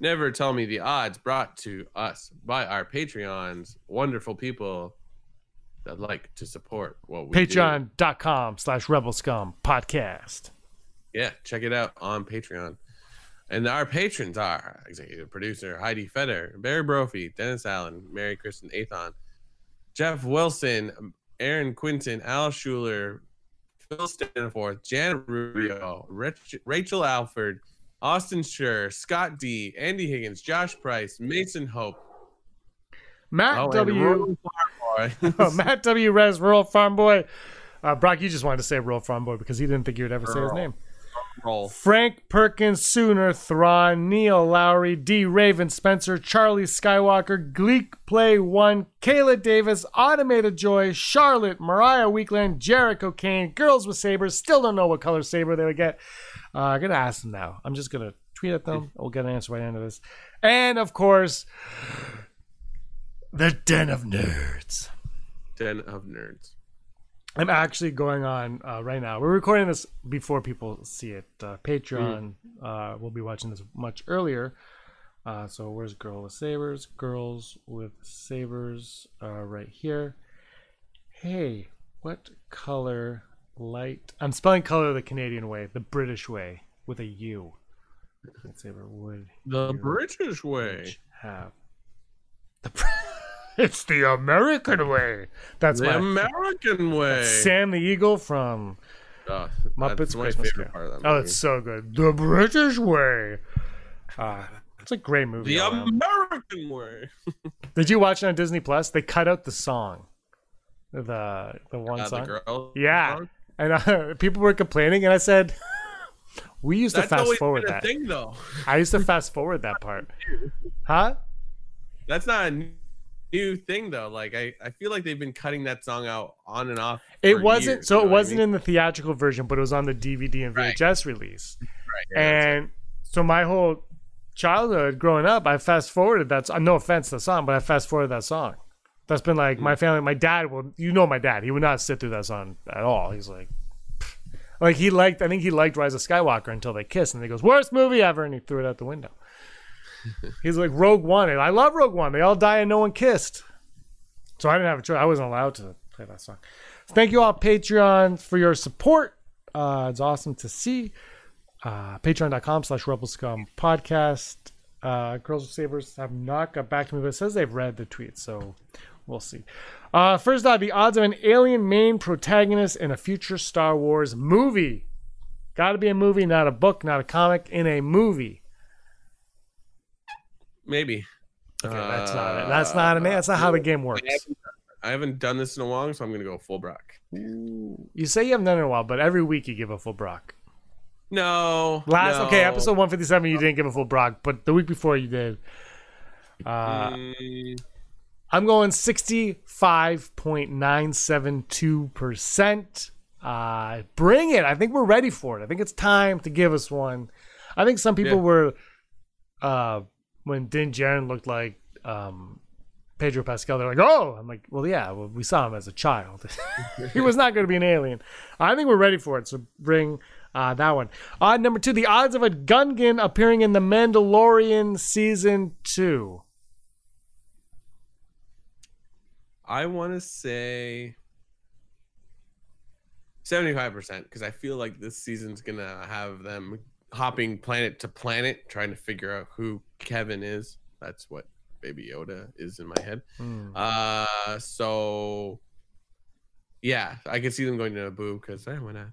[SPEAKER 5] Never tell me the odds brought to us by our Patreons, wonderful people that like to support what we.
[SPEAKER 4] Patreon.com slash Rebel Scum podcast.
[SPEAKER 5] Yeah, check it out on Patreon. And our patrons are executive producer Heidi Feder, Barry Brophy, Dennis Allen, Mary Kristen Athon, Jeff Wilson, Aaron Quinton, Al Schuler, Phil Stanforth, Janet Rubio, Rich, Rachel Alford, Austin Schur, Scott D, Andy Higgins, Josh Price, Mason Hope,
[SPEAKER 4] Matt
[SPEAKER 5] oh,
[SPEAKER 4] W. Oh, Matt W. Res, Rural Farm Boy. Uh, Brock, you just wanted to say Rural Farm Boy because he didn't think you would ever say his name.
[SPEAKER 5] Roll.
[SPEAKER 4] Frank Perkins, Sooner, Thrawn, Neil Lowry, D. Raven, Spencer, Charlie Skywalker, Gleek Play One, Kayla Davis, Automated Joy, Charlotte, Mariah Weekland, Jericho Kane, Girls with Sabers. Still don't know what color saber they would get. Uh, I'm gonna ask them now. I'm just gonna tweet at them. We'll get an answer by the end of this. And of course, the Den of Nerds.
[SPEAKER 5] Den of Nerds.
[SPEAKER 4] I'm actually going on uh, right now. We're recording this before people see it. Uh, Patreon uh, will be watching this much earlier. Uh, so where's Girl with Sabers? Girls with Sabers uh, right here. Hey, what color light? I'm spelling color the Canadian way, the British way, with a U. Lightsaber would
[SPEAKER 5] The British way.
[SPEAKER 4] have. The, it's the American way. That's
[SPEAKER 5] The
[SPEAKER 4] my
[SPEAKER 5] American way.
[SPEAKER 4] Sam the Eagle from
[SPEAKER 5] Oh,
[SPEAKER 4] Muppets
[SPEAKER 5] that's my
[SPEAKER 4] Christmas
[SPEAKER 5] favorite
[SPEAKER 4] Carol.
[SPEAKER 5] part of that movie.
[SPEAKER 4] Oh,
[SPEAKER 5] movie.
[SPEAKER 4] it's so good. The British way. Uh, it's a great movie.
[SPEAKER 5] the. American way.
[SPEAKER 4] Did you watch it on Disney Plus? They cut out the song, the the one
[SPEAKER 5] Uh, the
[SPEAKER 4] song.
[SPEAKER 5] girl.
[SPEAKER 4] Yeah,
[SPEAKER 5] song?
[SPEAKER 4] and uh, people were complaining, and I said, "We used to fast forward that.
[SPEAKER 5] thing, though.
[SPEAKER 4] I used to fast forward that part, huh?
[SPEAKER 5] That's not a new- thing, though. Like I, I feel like they've been cutting that song out on and off.
[SPEAKER 4] It wasn't
[SPEAKER 5] years,
[SPEAKER 4] so. It
[SPEAKER 5] what I
[SPEAKER 4] wasn't
[SPEAKER 5] mean?
[SPEAKER 4] in the theatrical version, but it was on the DVD and
[SPEAKER 5] Right.
[SPEAKER 4] VHS release.
[SPEAKER 5] Right, yeah,
[SPEAKER 4] and so my whole childhood growing up, I fast forwarded that. No offense to the song, but I fast forwarded that song. That's been like
[SPEAKER 5] Mm.
[SPEAKER 4] my family. My dad will, you know, my dad. He would not sit through that song at all. He's like, like he liked. I think he liked Rise of Skywalker until they kiss, and he goes, "Worst movie ever," and he threw it out the window. He's like Rogue One. I love Rogue One. They all die and no one kissed. So I didn't have a choice. I wasn't allowed to play that song. So thank you all Patreon for your support. Uh, it's awesome to see uh, patreon.com slash rebel scum podcast uh, girls sabers have not got back to me but it says they've read the tweet so we'll see uh, first off the odds of an alien main protagonist in a future star wars movie gotta be a movie not a book not a comic in a movie
[SPEAKER 5] maybe.
[SPEAKER 4] okay that's not it that's not an that's not how the game works
[SPEAKER 5] I haven't, done this in a while, so I'm gonna go full Brock.
[SPEAKER 4] you say you haven't done it in a while but every week you give a full brock
[SPEAKER 5] No.
[SPEAKER 4] last
[SPEAKER 5] no.
[SPEAKER 4] okay episode 157 you didn't give a full brock but the week before you did uh,
[SPEAKER 5] Mm,
[SPEAKER 4] I'm going 65.972%. Uh, bring it. I think we're ready for it. I think it's time to give us one. I think some people
[SPEAKER 5] Yeah.
[SPEAKER 4] were, uh, when Din Djarin looked like um, Pedro Pascal, they're like, oh, I'm like, well, yeah, well, we saw him as a child. he was not going to be an alien. I think we're ready for it. So bring uh, that one. Odd number two, the odds of a Gungan appearing in The Mandalorian season two.
[SPEAKER 5] I want to say seventy-five percent because I feel like this season's gonna have them hopping planet to planet, trying to figure out who Kevin is. That's what Baby Yoda is in my head.
[SPEAKER 4] Hmm.
[SPEAKER 5] Uh, so yeah, I could see them going to Naboo because hey, why not?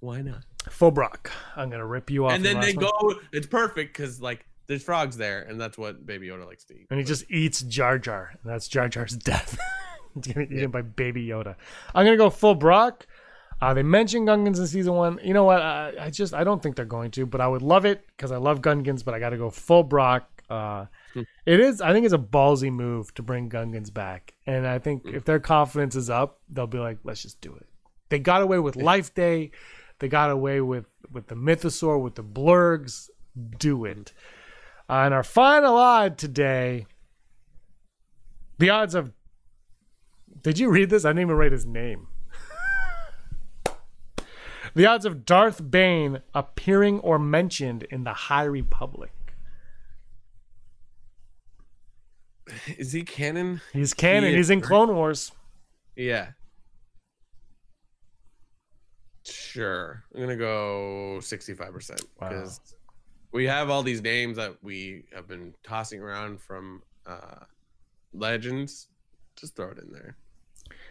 [SPEAKER 5] Why not?
[SPEAKER 4] Full Brock. I'm gonna rip you off.
[SPEAKER 5] and
[SPEAKER 4] the
[SPEAKER 5] then they
[SPEAKER 4] one.
[SPEAKER 5] go. It's perfect because like there's frogs there, and that's what Baby Yoda likes to eat.
[SPEAKER 4] and he just eats Jar Jar, and that's Jar Jar's death. He's gonna eat him by Baby Yoda. I'm gonna go full Brock. Uh, they mentioned Gungans in season one. You know what? I, I just I don't think they're going to, but I would love it because I love Gungans. But I got to go full Brock. Uh, it is. I think it's a ballsy move to bring Gungans back, and I think if their confidence is up, they'll be like, let's just do it. They got away with Life Day. They got away with with the Mythosaur, with the Blurgs. Do it. Uh, and our final odd today, the odds of. Did you read this? I didn't even write his name. The odds of Darth Bane appearing or mentioned in the High Republic.
[SPEAKER 5] Is he canon?
[SPEAKER 4] He's canon.
[SPEAKER 5] He
[SPEAKER 4] He's in. Clone Wars.
[SPEAKER 5] Yeah. Sure. I'm gonna go 65%
[SPEAKER 4] Wow.
[SPEAKER 5] because we have all these names that we have been tossing around from uh legends. Just throw it in there.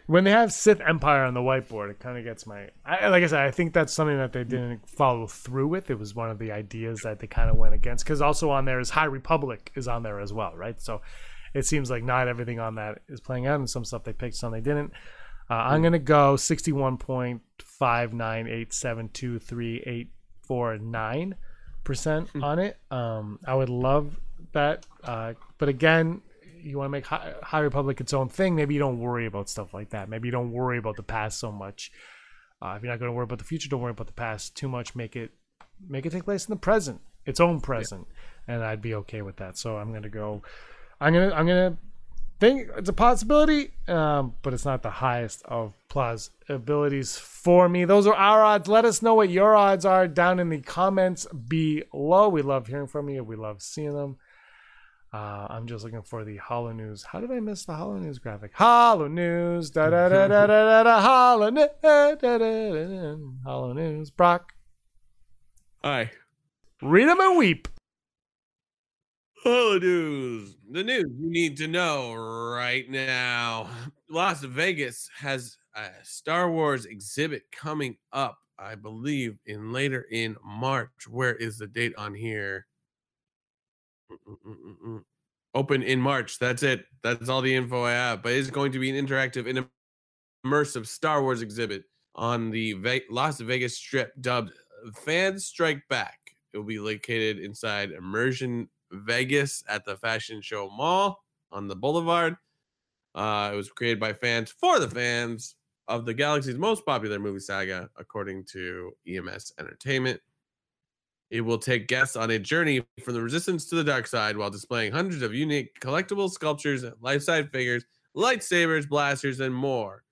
[SPEAKER 4] When they have Sith Empire on the whiteboard, it kind of gets my. I, like I said, I think that's something that they didn't follow through with. It was one of the ideas that they kind of went against. Because also on there is High Republic is on there as well, right? So it seems like not everything on that is playing out, and some stuff they picked, some they didn't. Uh, I'm gonna go 61.598723849 percent on it. Um, I would love that, uh, but again, you want to make High, High Republic its own thing. Maybe you don't worry about stuff like that. Maybe you don't worry about the past so much. Uh, if you're not going to worry about the future, don't worry about the past too much. Make it make it take place in the present, its own present, and I'd be okay with that. So I'm gonna go. I'm gonna I'm gonna think it's a possibility, um, but it's not the highest of plausibilities for me. Those are our odds. Let us know what your odds are down in the comments below. We love hearing from you. We love seeing them. Uh, I'm just looking for the Holo News. How did I miss the Holo News graphic? Holo News, da da da da da da da. Holo News, da, da, da, da. Holo News. Brock,
[SPEAKER 5] Hi.
[SPEAKER 4] read them and weep.
[SPEAKER 5] Hello, news. The news you need to know right now. Las Vegas has a Star Wars exhibit coming up, I believe, in later in March. Where is the date on here? Open in March. That's it. That's all the info I have. But it's going to be an interactive and immersive Star Wars exhibit on the Ve- Las Vegas Strip, dubbed "Fans Strike Back." It will be located inside Immersion Vegas at the Fashion Show Mall on the Boulevard. Uh, it was created by fans for the fans of the galaxy's most popular movie saga, according to EMS Entertainment. It will take guests on a journey from the resistance to the dark side while displaying hundreds of unique collectible sculptures, life-size figures, lightsabers, blasters, and more.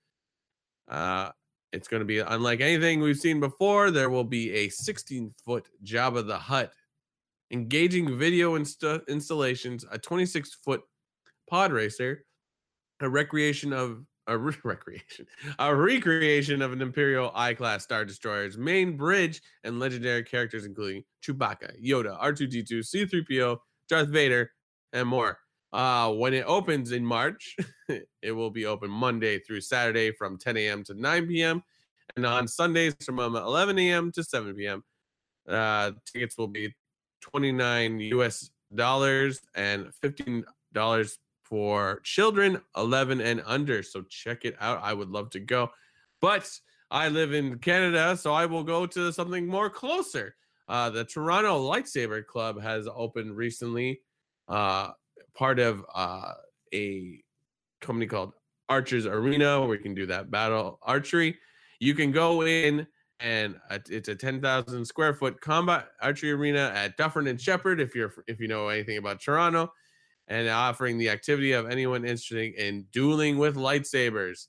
[SPEAKER 5] Uh, it's going to be unlike anything we've seen before. There will be a 16-foot Jabba the Hutt engaging video insta- installations, a 26 foot pod racer, a recreation of a re- recreation, a recreation of an Imperial I class Star Destroyer's main bridge, and legendary characters including Chewbacca, Yoda, R2D2, C3PO, Darth Vader, and more. Uh, when it opens in March, it will be open Monday through Saturday from 10 a.m. to 9 p.m. and on Sundays from 11 a.m. to 7 p.m. Uh, tickets will be 29 US dollars and 15 dollars for children 11 and under. So check it out. I would love to go, but I live in Canada, so I will go to something more closer. Uh, the Toronto Lightsaber Club has opened recently, uh, part of uh, a company called Archers Arena, where we can do that battle archery. You can go in and it's a 10,000 square foot combat archery arena at Dufferin and Sheppard. If you're if you know anything about Toronto, and offering the activity of anyone interested in dueling with lightsabers.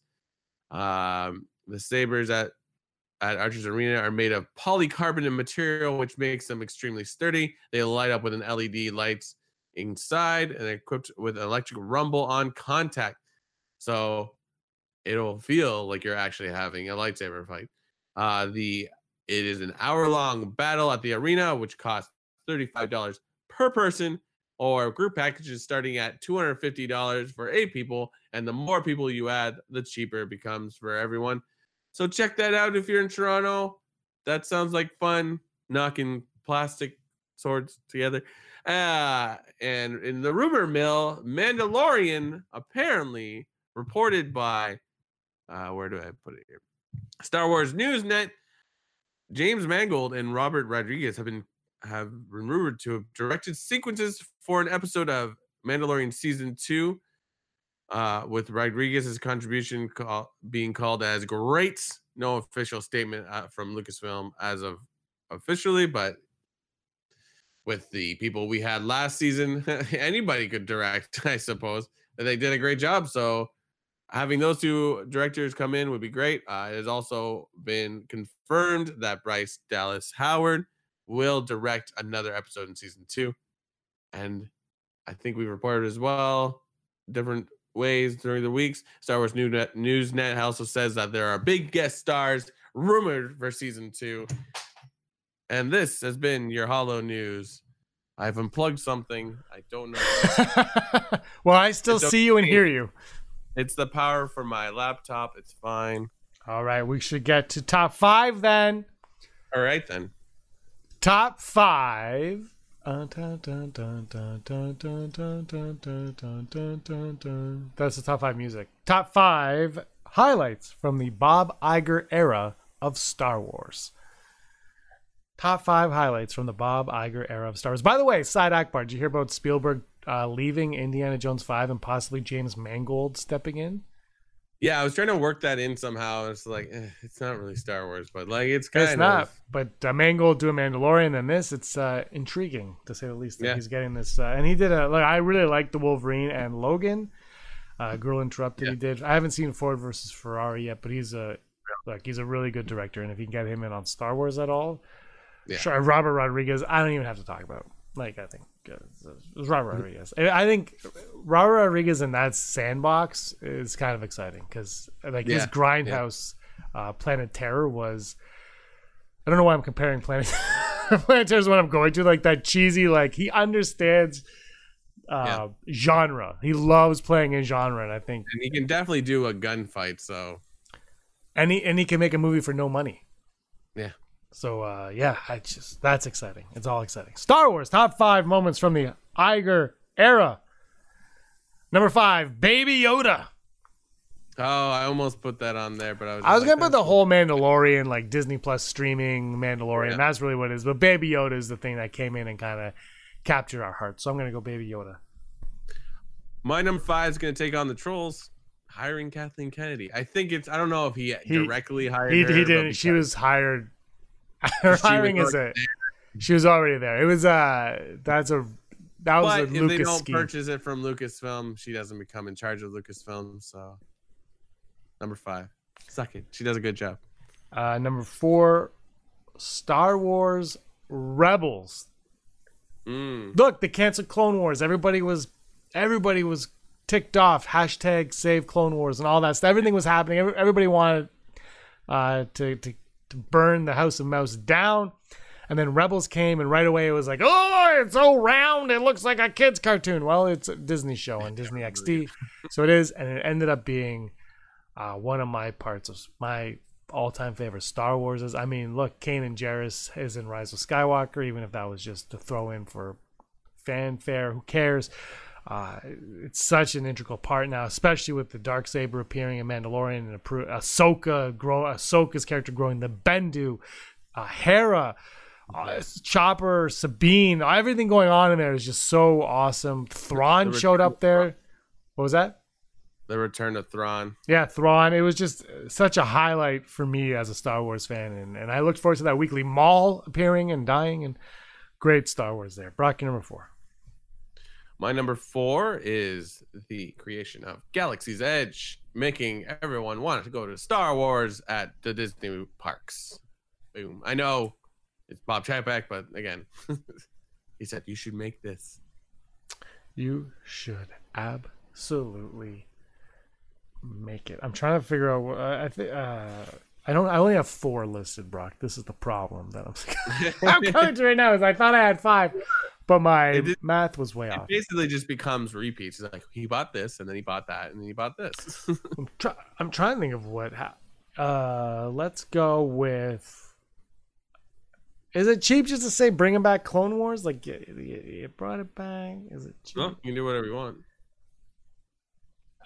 [SPEAKER 5] Um, the sabers at at Archer's Arena are made of polycarbonate material, which makes them extremely sturdy. They light up with an LED lights inside and they're equipped with electric rumble on contact. So it'll feel like you're actually having a lightsaber fight. Uh, the it is an hour long battle at the arena, which costs $35 per person, or group packages starting at $250 for eight people. And the more people you add, the cheaper it becomes for everyone. So check that out if you're in Toronto. That sounds like fun, knocking plastic swords together. Uh, and in the rumor mill, Mandalorian apparently reported by uh, where do I put it here? Star Wars Newsnet. James Mangold and Robert Rodriguez have been have been rumored to have directed sequences for an episode of Mandalorian season two, uh, with Rodriguez's contribution call, being called as great. No official statement uh, from Lucasfilm as of officially, but with the people we had last season. Anybody could direct, I suppose. And they did a great job. So having those two directors come in would be great. Uh, it has also been confirmed that Bryce Dallas Howard will direct another episode in season two. And I think we've reported as well different ways during the weeks. Star Wars News Net also says that there are big guest stars rumored for season two. And this has been your Holo News. I've unplugged something. I don't know.
[SPEAKER 4] well, I still see you and hear you.
[SPEAKER 5] it's the power for my laptop. It's fine.
[SPEAKER 4] All right, we should get to top five then.
[SPEAKER 5] All right then
[SPEAKER 4] top five. That's the top five music. Top five highlights from the Bob Iger era of Star Wars. Top five highlights from the Bob Iger era of Star Wars. By the way, Side Akbar, did you hear about Spielberg uh, leaving Indiana Jones 5 and possibly James Mangold stepping in?
[SPEAKER 5] Yeah, I was trying to work that in somehow. It's like eh, it's not really Star Wars, but like it's kind
[SPEAKER 4] It's
[SPEAKER 5] of
[SPEAKER 4] not, but uh, Mangold doing Mandalorian and this, it's uh, intriguing to say the least. That
[SPEAKER 5] Yeah.
[SPEAKER 4] he's getting this, uh, and he did a like. I really like the Wolverine and Logan. Uh, Girl Interrupted. He did. I haven't seen Ford versus Ferrari yet, but he's a like he's a really good director, and if you can get him in on Star Wars at all,
[SPEAKER 5] Yeah.
[SPEAKER 4] sure. Robert Rodriguez. I don't even have to talk about. Like I think it was Robert Rodriguez. I think Robert Rodriguez in that sandbox is kind of exciting because like his
[SPEAKER 5] Yeah,
[SPEAKER 4] grindhouse uh, Planet Terror was. I don't know why I'm comparing Planet Planet Terror is what I'm going to like that cheesy like he understands uh, genre. He loves playing in genre, and I think
[SPEAKER 5] and he can definitely do a gunfight. So
[SPEAKER 4] and he and he can make a movie for no money.
[SPEAKER 5] yeah,
[SPEAKER 4] So uh, yeah, I just that's exciting. It's all exciting. Star Wars top five moments from the Iger era. Number five, Baby Yoda.
[SPEAKER 5] oh, I almost put that on there, but I was.
[SPEAKER 4] I was
[SPEAKER 5] just
[SPEAKER 4] gonna put the whole Mandalorian, like Disney Plus streaming Mandalorian.
[SPEAKER 5] Yeah.
[SPEAKER 4] That's really what it is. But Baby Yoda is the thing that came in and kind of captured our hearts. So I'm gonna go Baby Yoda.
[SPEAKER 5] My number five is going to take on the trolls, hiring Kathleen Kennedy. I think it's. I don't know if he,
[SPEAKER 4] He-
[SPEAKER 5] directly hired
[SPEAKER 4] He,
[SPEAKER 5] her.
[SPEAKER 4] he didn't. She was hired. Her hiring is
[SPEAKER 5] already
[SPEAKER 4] She was already there. It was uh That's a. That was
[SPEAKER 5] But
[SPEAKER 4] a
[SPEAKER 5] if they don't
[SPEAKER 4] scheme.
[SPEAKER 5] purchase it from Lucasfilm, she doesn't become in charge of Lucasfilm. So, number five, suck it. She does a good job.
[SPEAKER 4] Uh, number four, Star Wars Rebels.
[SPEAKER 5] Mm.
[SPEAKER 4] Look, they canceled Clone Wars. Everybody was, everybody was ticked off. Hashtag Save Clone Wars and all that stuff. Everything was happening. Everybody wanted uh, to, to to burn the House of Mouse down. And then Rebels came, and right away it was like, oh, it's so round. It looks like a kid's cartoon. Well, it's a Disney show on Disney XD. So it is. And it ended up being uh, one of my parts of my all-time favorite Star Wars is. I mean, look, Kanan Jarrus is in Rise of Skywalker, even if that was just to throw in for fanfare. Who cares? Uh, it's such an integral part now, especially with the dark saber appearing in Mandalorian and Ahsoka grow Ahsoka's character growing, the Bendu, uh, Hera. Uh, Chopper, Sabine, everything going on in there is just so awesome. Thrawn
[SPEAKER 5] The
[SPEAKER 4] showed up there. What was that?
[SPEAKER 5] The Return of Thrawn.
[SPEAKER 4] Yeah, Thrawn. It was just such a highlight for me as a Star Wars fan, and, and I looked forward to that weekly. Maul appearing and dying, and great Star Wars there. Brock, number four.
[SPEAKER 5] My number four is the creation of Galaxy's Edge, making everyone want to go to Star Wars at the Disney parks. Boom. I know it's Bob Chapek, but again, he said you should make this.
[SPEAKER 4] You should absolutely make it. I'm trying to figure out. what- I think uh, I don't. I only have four listed, Brock. This is the problem that I'm. I'm coming to right now. Is I thought I had five, but my math was way
[SPEAKER 5] It
[SPEAKER 4] off.
[SPEAKER 5] It basically just becomes repeats. It's like he bought this, and then he bought that, and then he bought this.
[SPEAKER 4] I'm, try- I'm trying to think of what. Ha- uh, let's go with. Is it cheap just to say bringing back Clone Wars? Like you, you, you brought it back. Is it cheap?
[SPEAKER 5] no, you can do whatever you want.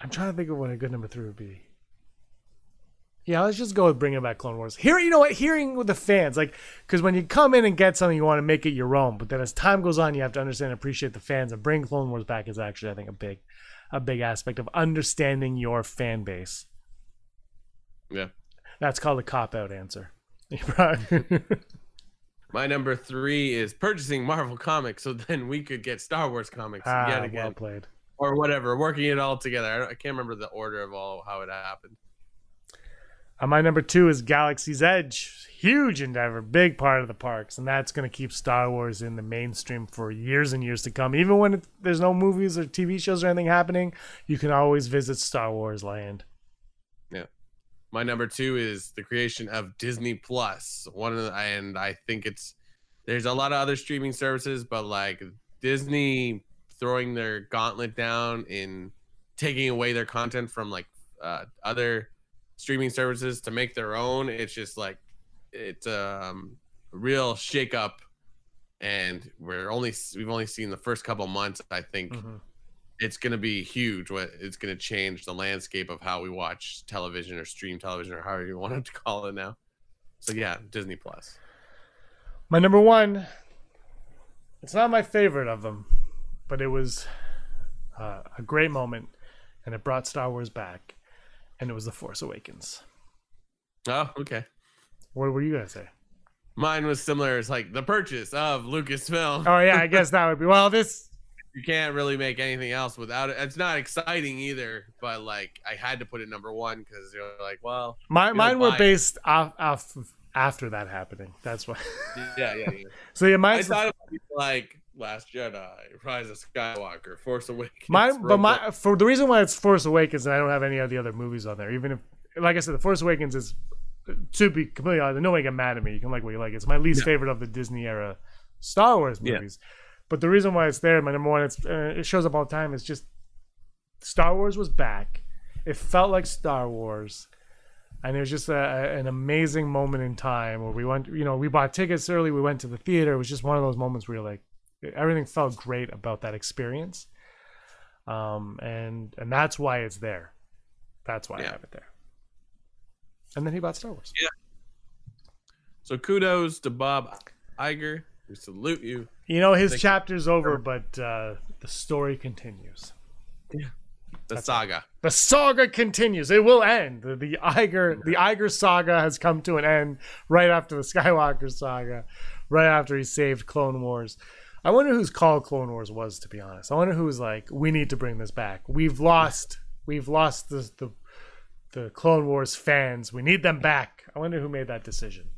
[SPEAKER 4] I'm trying to think of what a good number three would be. Yeah, let's just go with bringing back Clone Wars. Here, you know what? Hearing with the fans, like, because when you come in and get something, you want to make it your own. But then as time goes on, you have to understand and appreciate the fans. And bring Clone Wars back is actually, I think, a big, a big aspect of understanding your fan base.
[SPEAKER 5] Yeah.
[SPEAKER 4] That's called a cop out answer.
[SPEAKER 5] My number three is purchasing Marvel comics, so then we could get Star Wars comics
[SPEAKER 4] Ah,
[SPEAKER 5] yet
[SPEAKER 4] well
[SPEAKER 5] again,
[SPEAKER 4] played.
[SPEAKER 5] or whatever. Working it all together. I, I can't remember the order of all how it happened.
[SPEAKER 4] Uh, my number two is Galaxy's Edge. Huge endeavor, big part of the parks, and that's going to keep Star Wars in the mainstream for years and years to come. Even when it, there's no movies or TV shows or anything happening, you can always visit Star Wars Land.
[SPEAKER 5] Yeah, my number two is the creation of Disney Plus. One of the, and I think it's there's a lot of other streaming services, but like Disney throwing their gauntlet down in taking away their content from like uh, other streaming services to make their own. It's just like it's um, a real shake up, and we're only we've only seen the first couple months. I think
[SPEAKER 4] Mhm.
[SPEAKER 5] it's going to be huge. What it's going to change the landscape of how we watch television or stream television or however you want to call it now. So yeah, Disney Plus.
[SPEAKER 4] My number one, it's not my favorite of them, but it was uh, a great moment, and it brought Star Wars back, and it was The Force Awakens.
[SPEAKER 5] Oh, okay.
[SPEAKER 4] What were you gonna say?
[SPEAKER 5] Mine was similar. It's like the purchase of Lucasfilm.
[SPEAKER 4] Oh yeah, I guess that would be well. This
[SPEAKER 5] You can't really make anything else without it. It's not exciting either, but like I had to put it number one because you're like, well,
[SPEAKER 4] my,
[SPEAKER 5] don't
[SPEAKER 4] mine were
[SPEAKER 5] buy it.
[SPEAKER 4] based off, off after that happening. That's why.
[SPEAKER 5] yeah, yeah, yeah.
[SPEAKER 4] so yeah,
[SPEAKER 5] I thought it would like Last Jedi, Rise of Skywalker, Force Awakens.
[SPEAKER 4] Mine, but
[SPEAKER 5] Rogue
[SPEAKER 4] my for the reason why it's Force Awakens and I don't have any of the other movies on there. Even if, like I said, the Force Awakens is to be completely honest. Nobody get mad at me. You can like what you like. It's my least favorite of the Disney era Star Wars
[SPEAKER 5] Yeah.
[SPEAKER 4] movies. But the reason why it's there, my number one, it's uh, it shows up all the time. It's just Star Wars was back. It felt like Star Wars. And it was just a- an amazing moment in time where we went, you know, we bought tickets early. We went to the theater. It was just one of those moments where you're like, everything felt great about that experience um, and and that's why it's there. That's why I have it there. And then he bought Star Wars. Yeah.
[SPEAKER 5] So kudos to Bob Iger. We salute you.
[SPEAKER 4] You know his
[SPEAKER 5] Thank-
[SPEAKER 4] chapter's over, but uh, the story continues. Yeah.
[SPEAKER 5] The saga.
[SPEAKER 4] The saga continues. It will end. The, the Iger the Iger saga has come to an end right after the Skywalker saga, right after he saved Clone Wars. I wonder whose call Clone Wars was, to be honest. I wonder who was like, we need to bring this back. We've lost we've lost the the, the Clone Wars fans. We need them back. I wonder who made that decision.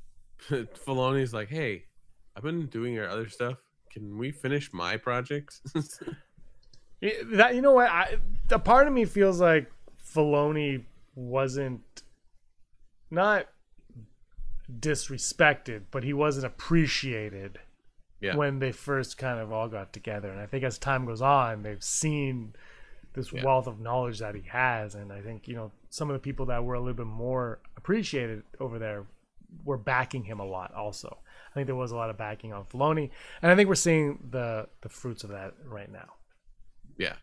[SPEAKER 5] Filoni's like, hey, I've been doing your other stuff. Can we finish my projects?
[SPEAKER 4] That you know what I, a part of me feels like Filoni wasn't not disrespected, but he wasn't appreciated
[SPEAKER 5] yeah.
[SPEAKER 4] when they first kind of all got together. And I think as time goes on, they've seen this
[SPEAKER 5] Yeah.
[SPEAKER 4] wealth of knowledge that he has, and I think you know some of the people that were a little bit more appreciated over there were backing him a lot. Also, I think there was a lot of backing on Filoni, and I think we're seeing the the fruits of that right now.
[SPEAKER 5] yeah.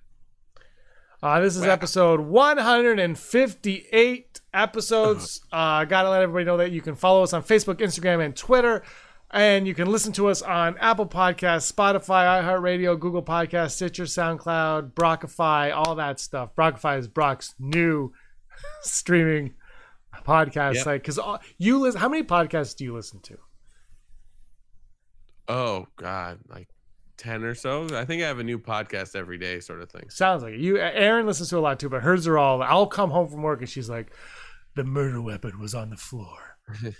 [SPEAKER 4] Uh, this is
[SPEAKER 5] Wow.
[SPEAKER 4] episode 158 episodes. Uh, gotta let everybody know that you can follow us on Facebook, Instagram, and Twitter. And you can listen to us on Apple Podcasts, Spotify, iHeartRadio, Google Podcasts, Stitcher, SoundCloud, Brockify, all that stuff. Brockify is Brock's new streaming podcast
[SPEAKER 5] Yep.
[SPEAKER 4] site. Because you listen, how many podcasts do you listen to?
[SPEAKER 5] Oh God, like ten or so. I think I have a new podcast every day, sort of thing.
[SPEAKER 4] Sounds like it. You, Aaron listens to a lot too, but hers are all. I'll come home from work and she's like, "The murder weapon was on the floor."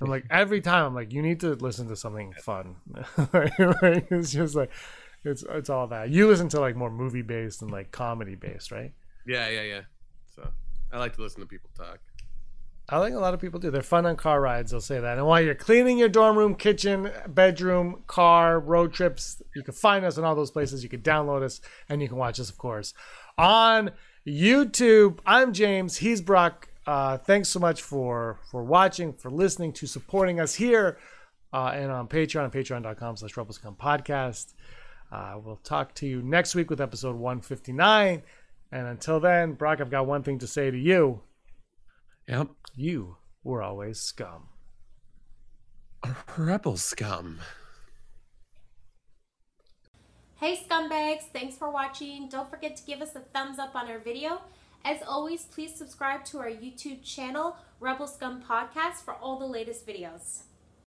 [SPEAKER 4] I'm like, every time I'm like, "You need to listen to something fun." Like, it's just like, it's it's all that. You listen to like more movie based and like comedy based, right?
[SPEAKER 5] Yeah, yeah, yeah. So I like to listen to people talk.
[SPEAKER 4] I think a lot of people do. They're fun on car rides. They'll say that. And while you're cleaning your dorm room, kitchen, bedroom, car, road trips, you can find us in all those places. You can download us, and you can watch us, of course, on YouTube. I'm James. He's Brock. Uh, thanks so much for for watching, for listening, to supporting us here, uh, and on Patreon, patreon.com slash Rebel Scum podcast. Uh, we'll talk to you next week with episode 159. And until then, Brock, I've got one thing to say to you.
[SPEAKER 5] Yep.
[SPEAKER 4] You were always scum.
[SPEAKER 5] Rebel scum.
[SPEAKER 1] Hey scumbags, thanks for watching. Don't forget to give us a thumbs up on our video. As always, please subscribe to our YouTube channel, Rebel Scum Podcast, for all the latest videos.